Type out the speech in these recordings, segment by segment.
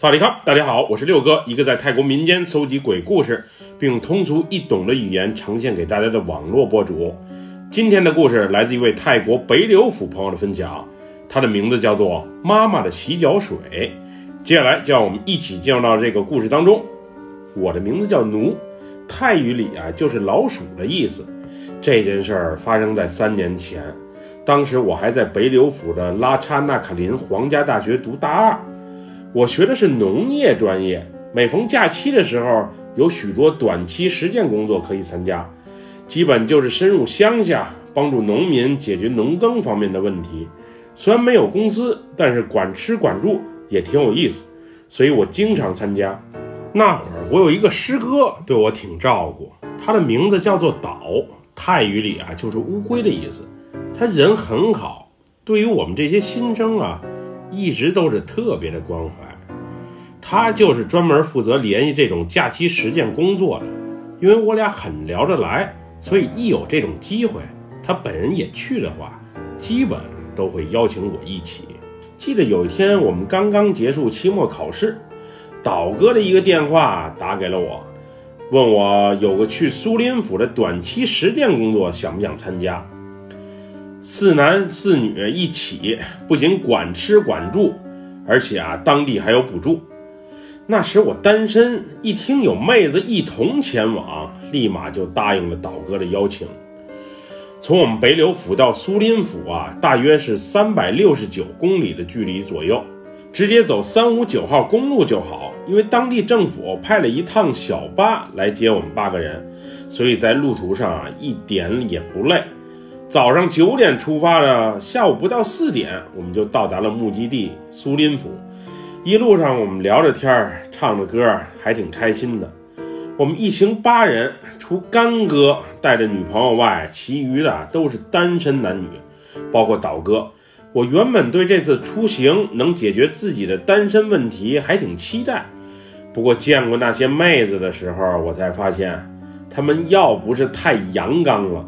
萨瓦迪卡，大家好，我是六哥，一个在泰国民间搜集鬼故事，并用通俗易懂的语言呈现给大家的网络博主。今天的故事来自一位泰国北柳府朋友的分享，他的名字叫做《妈妈的洗脚水》。接下来就让我们一起进入到这个故事当中。我的名字叫奴，泰语里啊就是老鼠的意思。这件事儿发生在三年前，当时我还在北柳府的拉差纳卡林皇家大学读大二。我学的是农业专业，每逢假期的时候，有许多短期实践工作可以参加，基本就是深入乡下，帮助农民解决农耕方面的问题。虽然没有工资，但是管吃管住也挺有意思，所以我经常参加。那会儿我有一个师哥对我挺照顾，他的名字叫做岛，泰语里啊就是乌龟的意思。他人很好，对于我们这些新生啊。一直都是特别的关怀，他就是专门负责联系这种假期实践工作的。因为我俩很聊得来，所以一有这种机会，他本人也去的话，基本都会邀请我一起。记得有一天我们刚刚结束期末考试，导哥的一个电话打给了我，问我有个去苏林府的短期实践工作，想不想参加？四男四女一起，不仅管吃管住，而且啊，当地还有补助。那时我单身，一听有妹子一同前往，立马就答应了岛哥的邀请。从我们北柳府到苏林府啊，大约是三百六十九公里的距离左右，直接走三五九号公路就好。因为当地政府派了一趟小巴来接我们八个人，所以在路途上啊，一点也不累。早上九点出发的，下午不到四点，我们就到达了目的地苏林府。一路上我们聊着天儿，唱着歌，还挺开心的。我们一行八人，除干哥带着女朋友外，其余的都是单身男女，包括岛哥。我原本对这次出行能解决自己的单身问题还挺期待，不过见过那些妹子的时候，我才发现，她们要不是太阳刚了。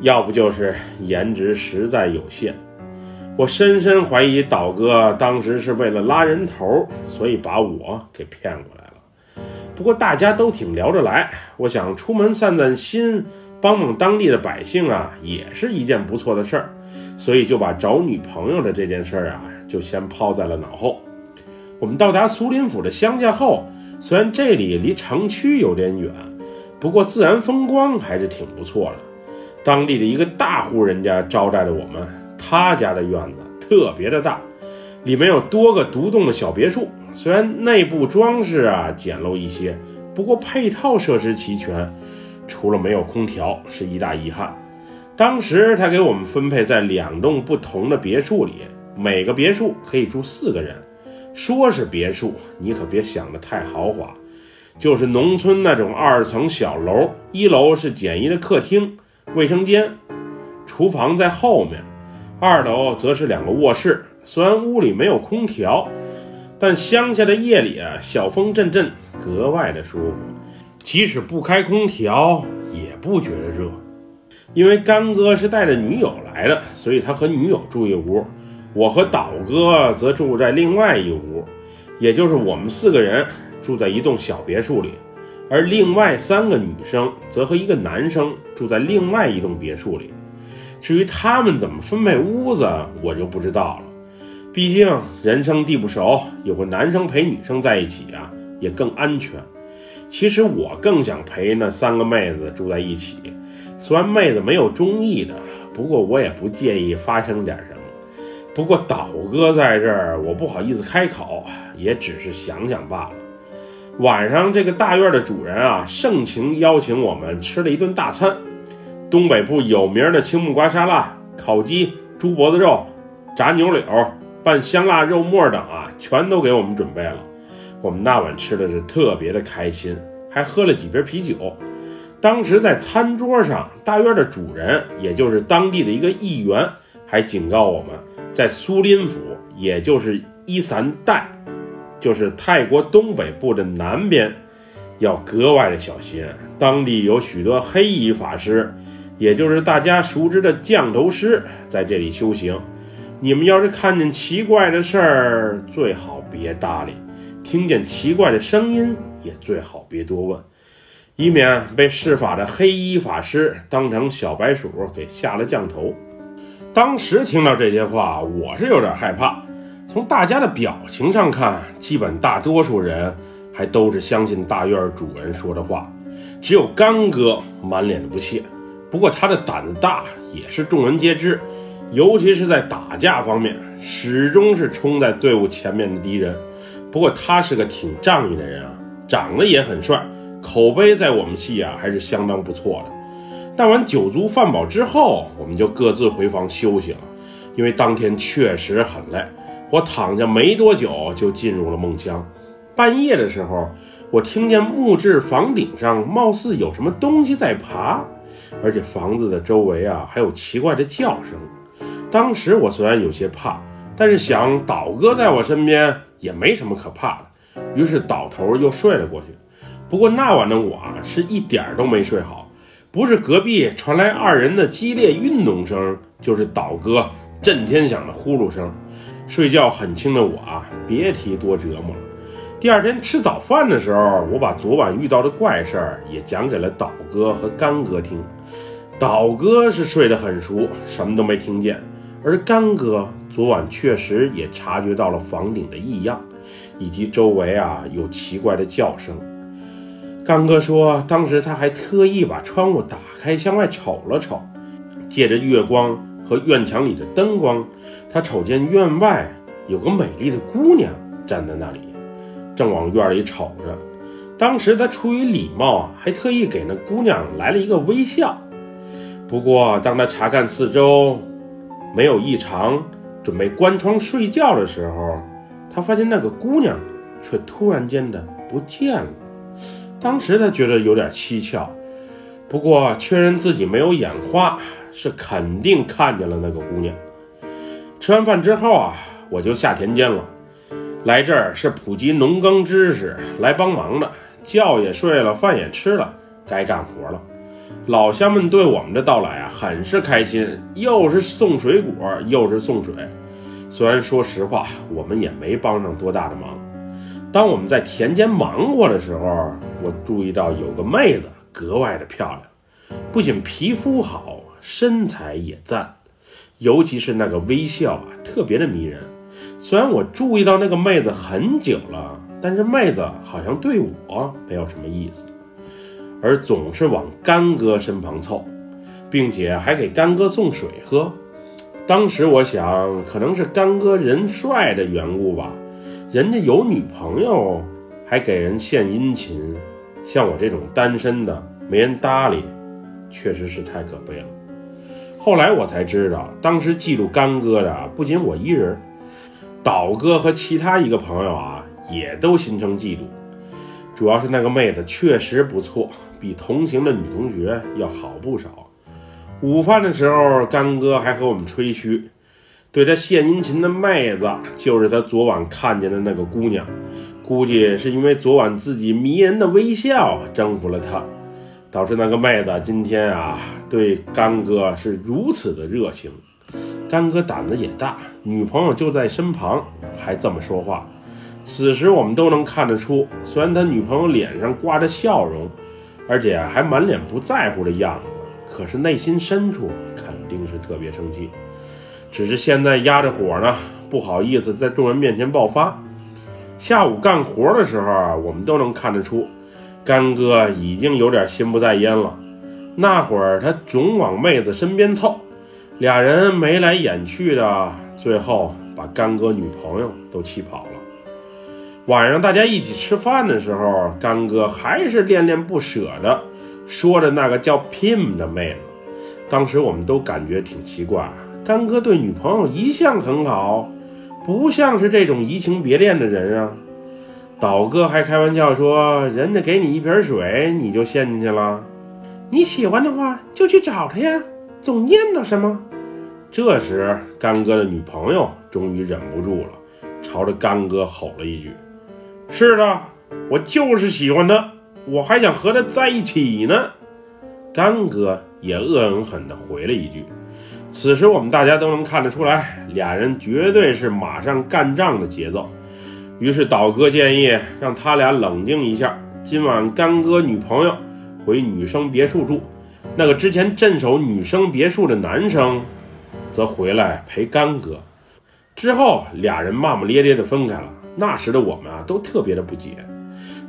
要不就是颜值实在有限，我深深怀疑岛哥当时是为了拉人头，所以把我给骗过来了。不过大家都挺聊得来，我想出门散散心，帮帮当地的百姓啊，也是一件不错的事儿，所以就把找女朋友的这件事儿啊，就先抛在了脑后。我们到达苏林府的乡下后，虽然这里离城区有点远，不过自然风光还是挺不错的。当地的一个大户人家招待了我们，他家的院子特别的大，里面有多个独栋的小别墅。虽然内部装饰啊简陋一些，不过配套设施齐全，除了没有空调是一大遗憾。当时他给我们分配在两栋不同的别墅里，每个别墅可以住四个人。说是别墅，你可别想得太豪华，就是农村那种二层小楼，一楼是简易的客厅。卫生间、厨房在后面，二楼则是两个卧室。虽然屋里没有空调，但乡下的夜里啊，小风阵阵，格外的舒服。即使不开空调，也不觉得热。因为干哥是带着女友来的，所以他和女友住一屋，我和岛哥则住在另外一屋，也就是我们四个人住在一栋小别墅里。而另外三个女生则和一个男生住在另外一栋别墅里。至于他们怎么分配屋子，我就不知道了。毕竟人生地不熟，有个男生陪女生在一起啊，也更安全。其实我更想陪那三个妹子住在一起。虽然妹子没有中意的，不过我也不介意发生点什么。不过岛哥在这儿，我不好意思开口，也只是想想罢了。晚上，这个大院的主人啊，盛情邀请我们吃了一顿大餐。东北部有名的青木瓜沙拉、烤鸡、猪脖子肉、炸牛柳、拌香辣肉末等啊，全都给我们准备了。我们那晚吃的是特别的开心，还喝了几瓶啤酒。当时在餐桌上，大院的主人，也就是当地的一个议员，还警告我们，在苏林府，也就是伊散代。就是泰国东北部的南边，要格外的小心。当地有许多黑衣法师，也就是大家熟知的降头师，在这里修行。你们要是看见奇怪的事儿，最好别搭理，听见奇怪的声音也最好别多问，以免被施法的黑衣法师当成小白鼠给下了降头。当时听到这些话，我是有点害怕。从大家的表情上看，基本大多数人还都是相信大院主人说的话，只有干哥满脸的不屑。不过他的胆子大也是众人皆知，尤其是在打架方面，始终是冲在队伍前面的敌人。不过他是个挺仗义的人啊，长得也很帅，口碑在我们系啊还是相当不错的。但完酒足饭饱之后，我们就各自回房休息了，因为当天确实很累。我躺下没多久，就进入了梦乡。半夜的时候，我听见木质房顶上貌似有什么东西在爬，而且房子的周围啊还有奇怪的叫声。当时我虽然有些怕，但是想倒哥在我身边也没什么可怕的，于是倒头又睡了过去。不过那晚的我啊是一点都没睡好，不是隔壁传来二人的激烈运动声，就是倒哥震天响的呼噜声。睡觉很轻的我啊，别提多折磨了。第二天吃早饭的时候，我把昨晚遇到的怪事儿也讲给了岛哥和干哥听。岛哥是睡得很熟，什么都没听见；而干哥昨晚确实也察觉到了房顶的异样，以及周围啊有奇怪的叫声。干哥说，当时他还特意把窗户打开向外瞅了瞅，借着月光和院墙里的灯光。他瞅见院外有个美丽的姑娘站在那里，正往院里瞅着。当时他出于礼貌啊，还特意给那姑娘来了一个微笑。不过，当他查看四周没有异常，准备关窗睡觉的时候，他发现那个姑娘却突然间的不见了。当时他觉得有点蹊跷，不过确认自己没有眼花，是肯定看见了那个姑娘。吃完饭之后啊，我就下田间了。来这儿是普及农耕知识来帮忙的，觉也睡了，饭也吃了，该干活了。老乡们对我们的到来啊，很是开心，又是送水果，又是送水。虽然说实话，我们也没帮上多大的忙。当我们在田间忙活的时候，我注意到有个妹子格外的漂亮，不仅皮肤好，身材也赞。尤其是那个微笑啊，特别的迷人。虽然我注意到那个妹子很久了，但是妹子好像对我没有什么意思，而总是往干哥身旁凑，并且还给干哥送水喝。当时我想，可能是干哥人帅的缘故吧，人家有女朋友，还给人献殷勤。像我这种单身的，没人搭理，确实是太可悲了。后来我才知道，当时记录干哥的不仅我一人，导哥和其他一个朋友啊，也都心生嫉妒。主要是那个妹子确实不错，比同行的女同学要好不少。午饭的时候，干哥还和我们吹嘘，对他献殷勤的妹子就是他昨晚看见的那个姑娘。估计是因为昨晚自己迷人的微笑征服了他。导致那个妹子今天啊，对干哥是如此的热情。干哥胆子也大，女朋友就在身旁，还这么说话。此时我们都能看得出，虽然他女朋友脸上挂着笑容，而且还满脸不在乎的样子，可是内心深处肯定是特别生气。只是现在压着火呢，不好意思在众人面前爆发。下午干活的时候啊，我们都能看得出。干哥已经有点心不在焉了，那会儿他总往妹子身边凑，俩人眉来眼去的，最后把干哥女朋友都气跑了。晚上大家一起吃饭的时候，干哥还是恋恋不舍的说着那个叫 Pim 的妹子。当时我们都感觉挺奇怪，干哥对女朋友一向很好，不像是这种移情别恋的人啊。岛哥还开玩笑说：“人家给你一瓶水，你就陷进去了。你喜欢的话，就去找他呀，总念叨什么？”这时，干哥的女朋友终于忍不住了，朝着干哥吼了一句：“是的，我就是喜欢他，我还想和他在一起呢。”干哥也恶狠狠地回了一句。此时，我们大家都能看得出来，俩人绝对是马上干仗的节奏。于是岛哥建议让他俩冷静一下，今晚干哥女朋友回女生别墅住，那个之前镇守女生别墅的男生，则回来陪干哥。之后俩人骂骂咧咧的分开了。那时的我们啊，都特别的不解，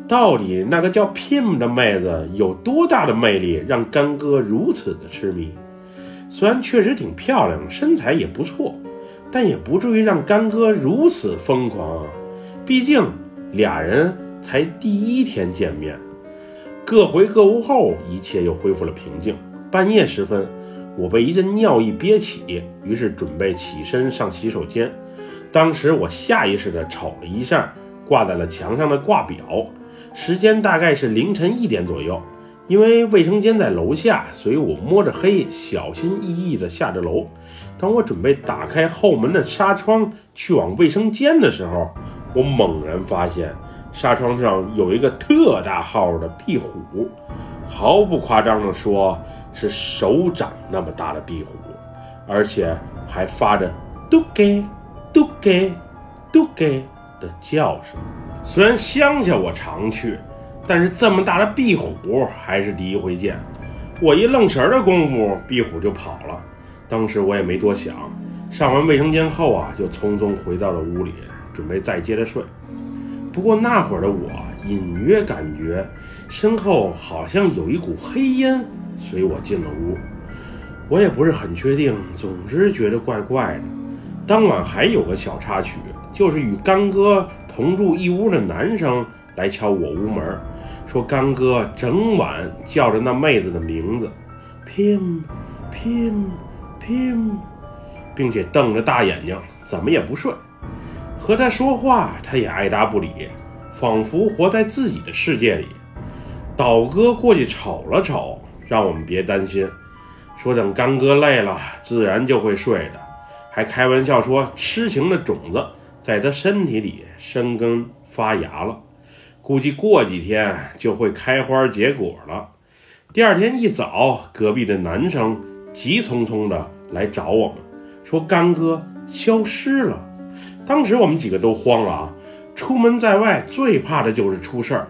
到底那个叫 Pim 的妹子有多大的魅力，让干哥如此的痴迷？虽然确实挺漂亮，身材也不错，但也不至于让干哥如此疯狂啊。毕竟俩人才第一天见面，各回各屋后，一切又恢复了平静。半夜时分，我被一阵尿意憋起，于是准备起身上洗手间。当时我下意识地瞅了一下挂在了墙上的挂表，时间大概是凌晨一点左右。因为卫生间在楼下，所以我摸着黑，小心翼翼地下着楼。当我准备打开后门的纱窗去往卫生间的时候，我猛然发现纱窗上有一个特大号的壁虎，毫不夸张地说，是手掌那么大的壁虎，而且还发着嘟给。嘟给，嘟给的叫声。虽然乡下我常去，但是这么大的壁虎还是第一回见。我一愣神的功夫，壁虎就跑了。当时我也没多想，上完卫生间后啊，就匆匆回到了屋里，准备再接着睡。不过那会儿的我隐约感觉身后好像有一股黑烟随我进了屋，我也不是很确定，总之觉得怪怪的。当晚还有个小插曲，就是与干哥同住一屋的男生来敲我屋门，说干哥整晚叫着那妹子的名字拼拼拼并且瞪着大眼睛，怎么也不睡。和他说话，他也爱答不理，仿佛活在自己的世界里。岛哥过去瞅了瞅，让我们别担心，说等干哥累了，自然就会睡的。还开玩笑说，痴情的种子在他身体里生根发芽了，估计过几天就会开花结果了。第二天一早，隔壁的男生急匆匆的来找我们，说干哥消失了。当时我们几个都慌了啊！出门在外最怕的就是出事儿，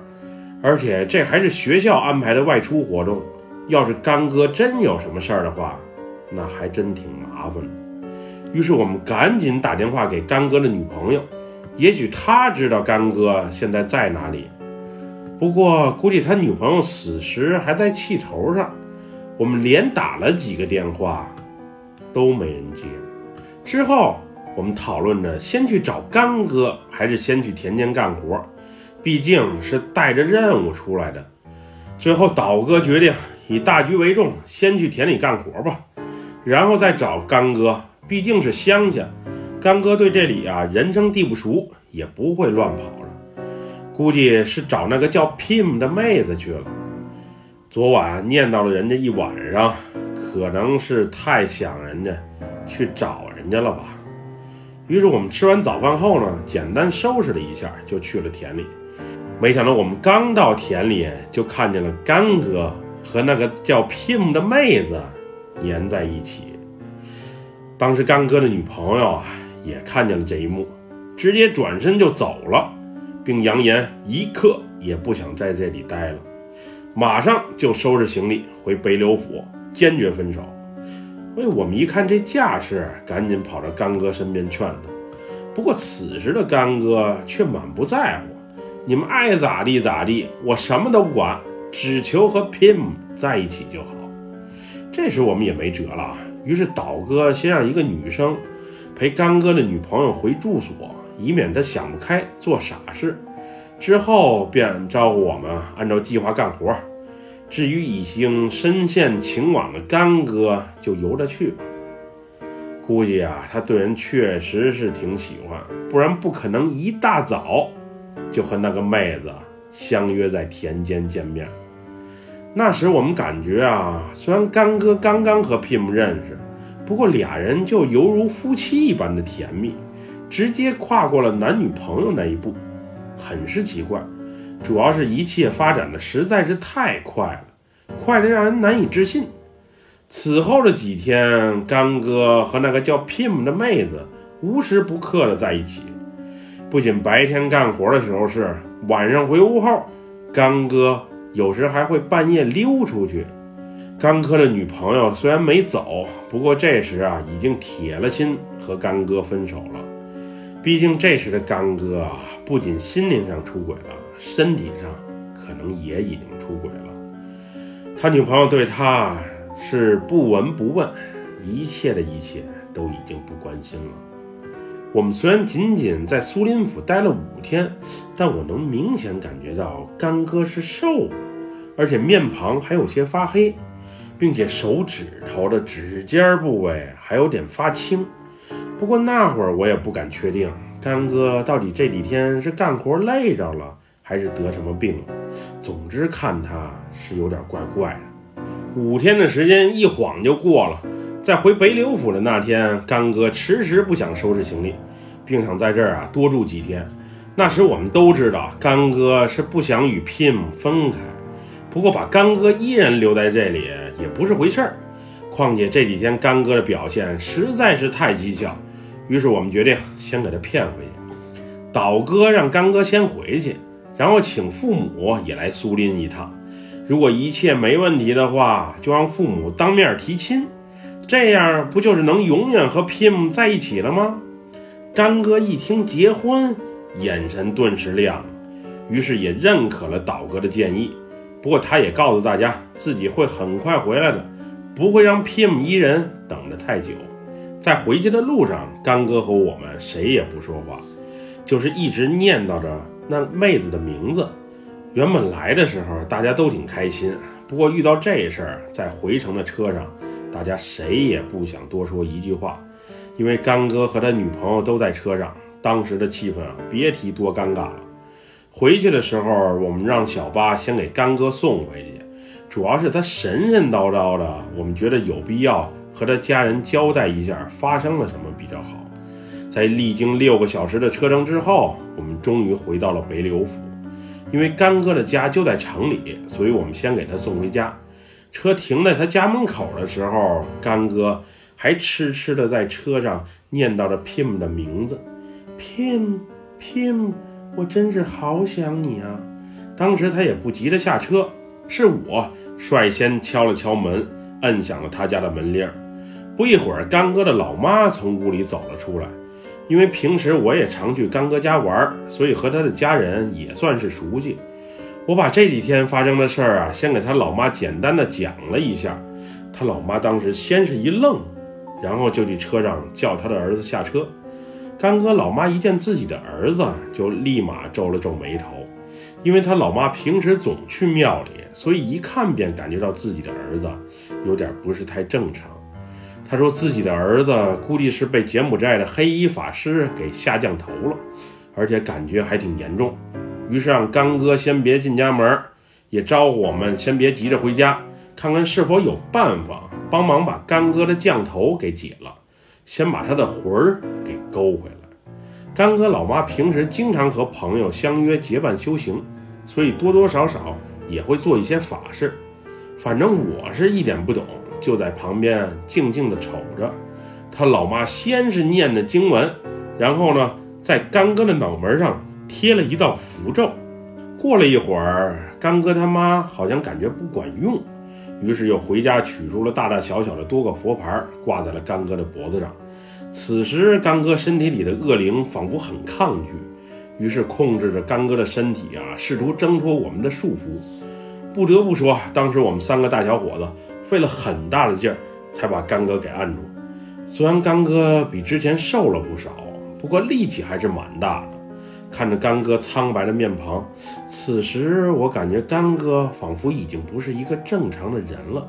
而且这还是学校安排的外出活动。要是干哥真有什么事儿的话，那还真挺麻烦。于是我们赶紧打电话给干哥的女朋友，也许他知道干哥现在在哪里。不过估计他女朋友死时还在气头上。我们连打了几个电话，都没人接。之后我们讨论着先去找干哥，还是先去田间干活，毕竟是带着任务出来的。最后岛哥决定以大局为重，先去田里干活吧，然后再找干哥。毕竟是乡下，干哥对这里啊人生地不熟，也不会乱跑了。估计是找那个叫 Pim 的妹子去了。昨晚念叨了人家一晚上，可能是太想人家，去找人家了吧。于是我们吃完早饭后呢，简单收拾了一下，就去了田里。没想到我们刚到田里，就看见了干哥和那个叫 Pim 的妹子粘在一起。当时干哥的女朋友啊也看见了这一幕，直接转身就走了，并扬言一刻也不想在这里待了，马上就收拾行李回北柳府，坚决分手。哎，我们一看这架势，赶紧跑到干哥身边劝他。不过此时的干哥却满不在乎，你们爱咋地咋地，我什么都不管，只求和 Pim 在一起就好。这时我们也没辙了。于是岛哥先让一个女生陪干哥的女朋友回住所，以免他想不开做傻事。之后便招呼我们按照计划干活。至于已经深陷情网的干哥，就由着去吧。估计啊，他对人确实是挺喜欢，不然不可能一大早就和那个妹子相约在田间见面。那时我们感觉啊，虽然干哥刚刚和 Pim 认识，不过俩人就犹如夫妻一般的甜蜜，直接跨过了男女朋友那一步，很是奇怪。主要是一切发展的实在是太快了，快得让人难以置信。此后的几天，干哥和那个叫 Pim 的妹子无时不刻的在一起。不仅白天干活的时候是，晚上回屋后，干哥有时还会半夜溜出去。干哥的女朋友虽然没走，不过这时啊，已经铁了心和干哥分手了。毕竟这时的干哥啊，不仅心灵上出轨了，身体上可能也已经出轨了。他女朋友对他是不闻不问，一切的一切都已经不关心了。我们虽然仅仅在苏林府待了五天，但我能明显感觉到干哥是瘦了，而且面庞还有些发黑，并且手指头的指尖部位还有点发青。不过那会儿我也不敢确定，干哥到底这几天是干活累着了，还是得什么病了。总之看他是有点怪怪的。五天的时间一晃就过了，在回北柳府的那天，干哥迟迟不想收拾行李，并想在这儿啊多住几天。那时我们都知道，干哥是不想与 Pim 分开。不过把干哥依然留在这里也不是回事儿。况且这几天干哥的表现实在是太蹊跷，于是我们决定先给他骗回去。岛哥让干哥先回去，然后请父母也来苏林一趟。如果一切没问题的话，就让父母当面提亲，这样不就是能永远和 Pim 在一起了吗？干哥一听结婚，眼神顿时亮了，于是也认可了岛哥的建议。不过他也告诉大家，自己会很快回来的。不会让 Pim 一人等着太久。在回去的路上，干哥和我们谁也不说话，就是一直念叨着那妹子的名字。原本来的时候大家都挺开心，不过遇到这事儿，在回程的车上，大家谁也不想多说一句话，因为干哥和他女朋友都在车上，当时的气氛啊，别提多尴尬了。回去的时候，我们让小巴先给干哥送回去。主要是他神神叨叨的，我们觉得有必要和他家人交代一下发生了什么比较好。在历经六个小时的车程之后，我们终于回到了北柳府。因为干哥的家就在城里，所以我们先给他送回家。车停在他家门口的时候，干哥还痴痴的在车上念叨着 Pim 的名字：“Pim，Pim，我真是好想你啊！”当时他也不急着下车，是我。率先敲了敲门，摁响了他家的门铃。不一会儿，干哥的老妈从屋里走了出来。因为平时我也常去干哥家玩，所以和他的家人也算是熟悉。我把这几天发生的事儿啊，先给他老妈简单的讲了一下。他老妈当时先是一愣，然后就去车上叫他的儿子下车。干哥老妈一见自己的儿子，就立马皱了皱眉头。因为他老妈平时总去庙里，所以一看便感觉到自己的儿子有点不是太正常。他说自己的儿子估计是被柬埔寨的黑衣法师给下降头了，而且感觉还挺严重。于是让干哥先别进家门，也招呼我们先别急着回家，看看是否有办法帮忙把干哥的降头给解了，先把他的魂儿给勾回来。干哥老妈平时经常和朋友相约结伴修行。所以多多少少也会做一些法事，反正我是一点不懂，就在旁边静静的瞅着。他老妈先是念的经文，然后呢，在干哥的脑门上贴了一道符咒。过了一会儿，干哥他妈好像感觉不管用，于是又回家取出了大大小小的多个佛牌，挂在了干哥的脖子上。此时，干哥身体里的恶灵仿佛很抗拒。于是控制着干哥的身体啊，试图挣脱我们的束缚。不得不说，当时我们三个大小伙子费了很大的劲儿，才把干哥给按住。虽然干哥比之前瘦了不少，不过力气还是蛮大的。看着干哥苍白的面庞，此时我感觉干哥仿佛已经不是一个正常的人了，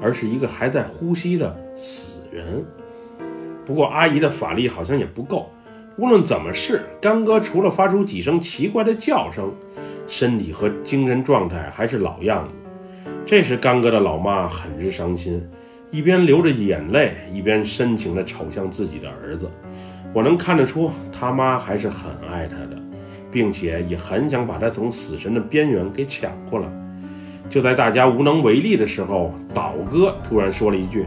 而是一个还在呼吸的死人。不过阿姨的法力好像也不够。无论怎么试，干哥除了发出几声奇怪的叫声，身体和精神状态还是老样子。这时，干哥的老妈很是伤心，一边流着眼泪，一边深情地瞅向自己的儿子。我能看得出，他妈还是很爱他的，并且也很想把他从死神的边缘给抢过来。就在大家无能为力的时候，岛哥突然说了一句：“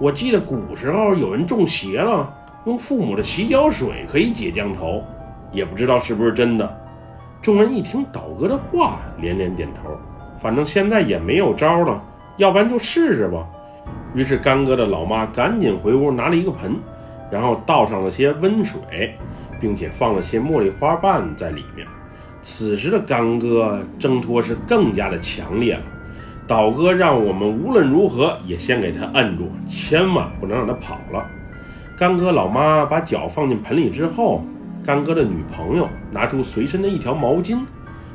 我记得古时候有人中邪了。”用父母的洗脚水可以解降头，也不知道是不是真的。众人一听倒哥的话，连连点头。反正现在也没有招了，要不然就试试吧。于是干哥的老妈赶紧回屋拿了一个盆，然后倒上了些温水，并且放了些茉莉花瓣在里面。此时的干哥挣脱是更加的强烈了。倒哥让我们无论如何也先给他摁住，千万不能让他跑了。干哥老妈把脚放进盆里之后，干哥的女朋友拿出随身的一条毛巾，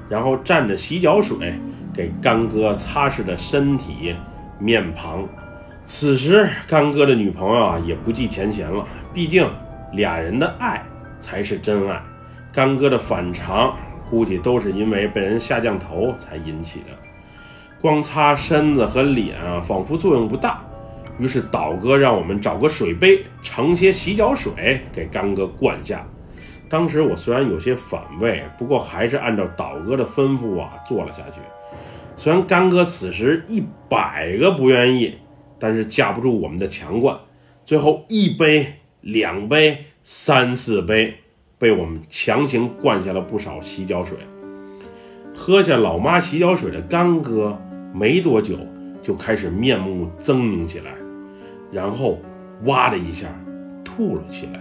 然后蘸着洗脚水给干哥擦拭着身体、面庞。此时，干哥的女朋友啊也不计前嫌了，毕竟俩人的爱才是真爱。干哥的反常估计都是因为被人下降头才引起的。光擦身子和脸啊，仿佛作用不大。于是倒哥让我们找个水杯盛些洗脚水给干哥灌下。当时我虽然有些反胃，不过还是按照倒哥的吩咐啊做了下去。虽然干哥此时一百个不愿意，但是架不住我们的强灌。最后一杯、两杯、三四杯，被我们强行灌下了不少洗脚水。喝下老妈洗脚水的干哥，没多久就开始面目狰狞起来。然后，哇的一下，吐了起来。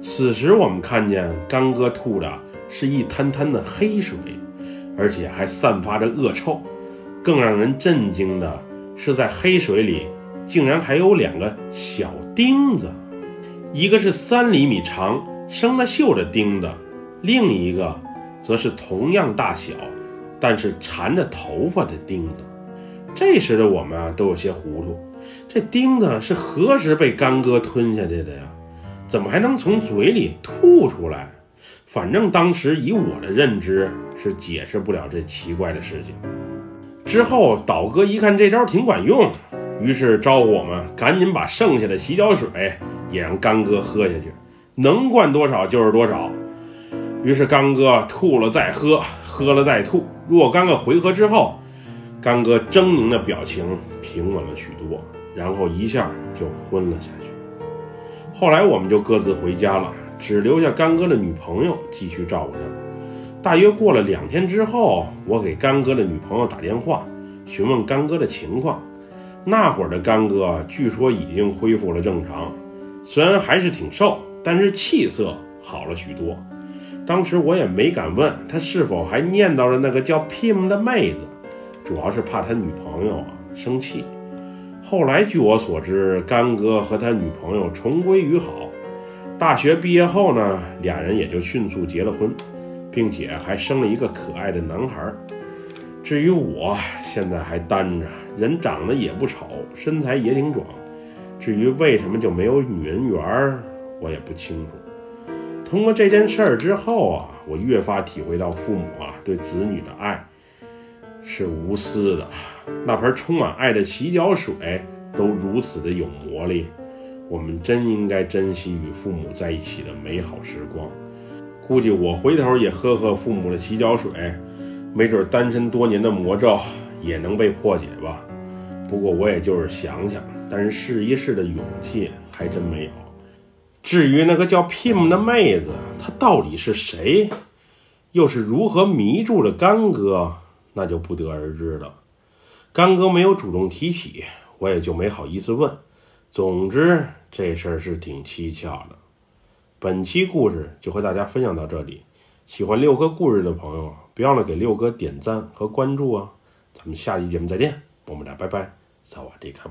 此时我们看见干哥吐的是一滩滩的黑水，而且还散发着恶臭。更让人震惊的是，在黑水里竟然还有两个小钉子，一个是三厘米长、生了锈的钉子，另一个则是同样大小，但是缠着头发的钉子。这时的我们啊，都有些糊涂。这钉子是何时被干哥吞下去的呀？怎么还能从嘴里吐出来？反正当时以我的认知是解释不了这奇怪的事情。之后倒哥一看这招挺管用，于是招呼我们赶紧把剩下的洗脚水也让干哥喝下去，能灌多少就是多少。于是干哥吐了再喝，喝了再吐。若干个回合之后，干哥狰狞的表情平稳了许多，然后一下就昏了下去。后来我们就各自回家了，只留下干哥的女朋友继续照顾他。大约过了两天之后，我给干哥的女朋友打电话，询问干哥的情况。那会儿的干哥据说已经恢复了正常，虽然还是挺瘦，但是气色好了许多。当时我也没敢问他是否还念叨着那个叫 Pim 的妹子。主要是怕他女朋友啊生气。后来据我所知，干哥和他女朋友重归于好。大学毕业后呢，俩人也就迅速结了婚，并且还生了一个可爱的男孩。至于我，现在还单着，人长得也不丑，身材也挺壮。至于为什么就没有女人缘儿，我也不清楚。通过这件事儿之后啊，我越发体会到父母啊对子女的爱。是无私的，那盆充满爱的洗脚水都如此的有魔力，我们真应该珍惜与父母在一起的美好时光。估计我回头也喝喝父母的洗脚水，没准单身多年的魔咒也能被破解吧。不过我也就是想想，但是试一试的勇气还真没有。至于那个叫 Pim 的妹子，她到底是谁，又是如何迷住了干哥？那就不得而知了。干哥没有主动提起，我也就没好意思问。总之，这事儿是挺蹊跷的。本期故事就和大家分享到这里。喜欢六哥故事的朋友，别忘了给六哥点赞和关注啊！咱们下期节目再见，我们俩拜拜，萨瓦迪卡。